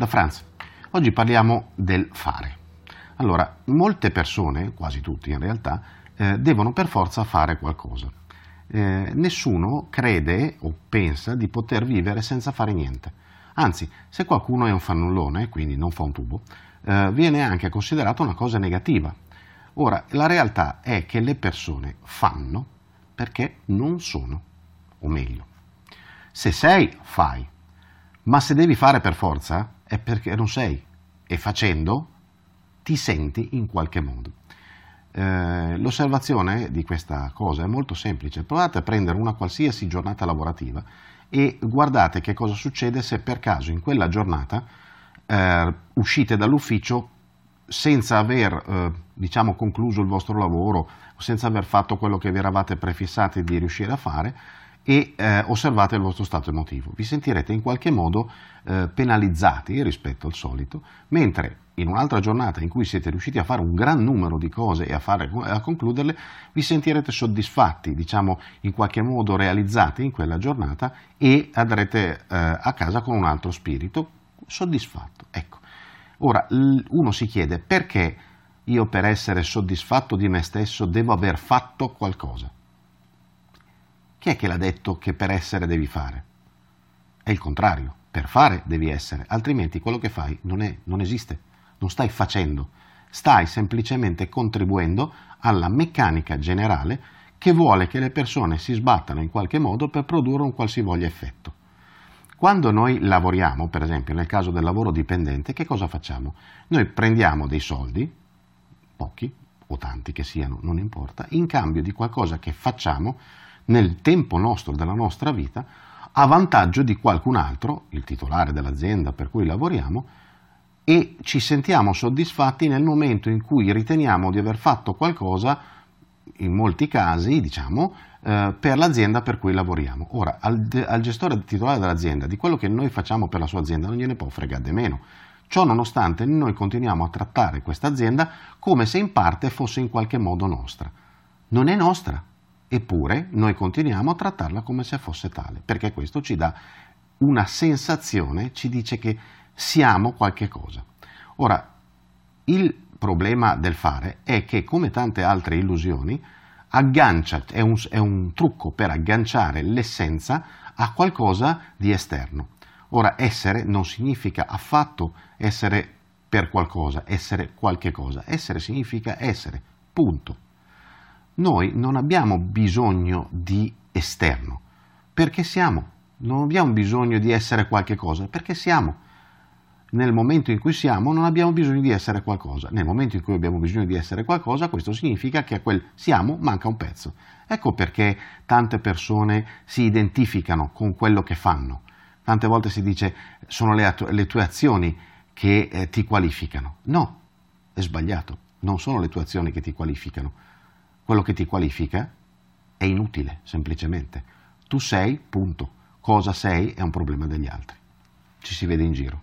da Franz. Oggi parliamo del fare. Allora, molte persone, quasi tutti in realtà, eh, devono per forza fare qualcosa. Eh, nessuno crede o pensa di poter vivere senza fare niente. Anzi, se qualcuno è un fannullone, quindi non fa un tubo, eh, viene anche considerato una cosa negativa. Ora, la realtà è che le persone fanno perché non sono, o meglio, se sei, fai, ma se devi fare per forza è perché non sei e facendo ti senti in qualche modo. Eh, l'osservazione di questa cosa è molto semplice. Provate a prendere una qualsiasi giornata lavorativa e guardate che cosa succede se per caso in quella giornata eh, uscite dall'ufficio senza aver eh, diciamo, concluso il vostro lavoro, senza aver fatto quello che vi eravate prefissati di riuscire a fare e eh, osservate il vostro stato emotivo. Vi sentirete in qualche modo eh, penalizzati rispetto al solito, mentre in un'altra giornata in cui siete riusciti a fare un gran numero di cose e a, fare, a concluderle, vi sentirete soddisfatti, diciamo in qualche modo realizzati in quella giornata e andrete eh, a casa con un altro spirito soddisfatto. Ecco. Ora, uno si chiede perché io per essere soddisfatto di me stesso devo aver fatto qualcosa. Chi è che l'ha detto che per essere devi fare? È il contrario, per fare devi essere, altrimenti quello che fai non, è, non esiste, non stai facendo, stai semplicemente contribuendo alla meccanica generale che vuole che le persone si sbattano in qualche modo per produrre un qualsivoglia effetto. Quando noi lavoriamo, per esempio nel caso del lavoro dipendente, che cosa facciamo? Noi prendiamo dei soldi, pochi o tanti che siano, non importa, in cambio di qualcosa che facciamo nel tempo nostro, della nostra vita, a vantaggio di qualcun altro, il titolare dell'azienda per cui lavoriamo, e ci sentiamo soddisfatti nel momento in cui riteniamo di aver fatto qualcosa, in molti casi, diciamo, eh, per l'azienda per cui lavoriamo. Ora, al, al gestore titolare dell'azienda, di quello che noi facciamo per la sua azienda non gliene può fregare di meno. Ciò nonostante noi continuiamo a trattare questa azienda come se in parte fosse in qualche modo nostra. Non è nostra, Eppure noi continuiamo a trattarla come se fosse tale, perché questo ci dà una sensazione, ci dice che siamo qualche cosa. Ora, il problema del fare è che, come tante altre illusioni, aggancia, è un, è un trucco per agganciare l'essenza a qualcosa di esterno. Ora, essere non significa affatto essere per qualcosa, essere qualche cosa. Essere significa essere, punto. Noi non abbiamo bisogno di esterno, perché siamo. Non abbiamo bisogno di essere qualche cosa, perché siamo. Nel momento in cui siamo non abbiamo bisogno di essere qualcosa. Nel momento in cui abbiamo bisogno di essere qualcosa, questo significa che a quel siamo manca un pezzo. Ecco perché tante persone si identificano con quello che fanno. Tante volte si dice sono le, le tue azioni che eh, ti qualificano. No, è sbagliato. Non sono le tue azioni che ti qualificano quello che ti qualifica è inutile, semplicemente. Tu sei, punto. Cosa sei è un problema degli altri. Ci si vede in giro.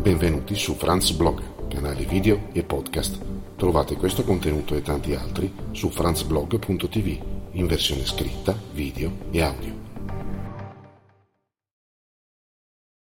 Benvenuti su Franz Blog, canale video e podcast. Trovate questo contenuto e tanti altri su franzblog.tv in versione scritta, video e audio.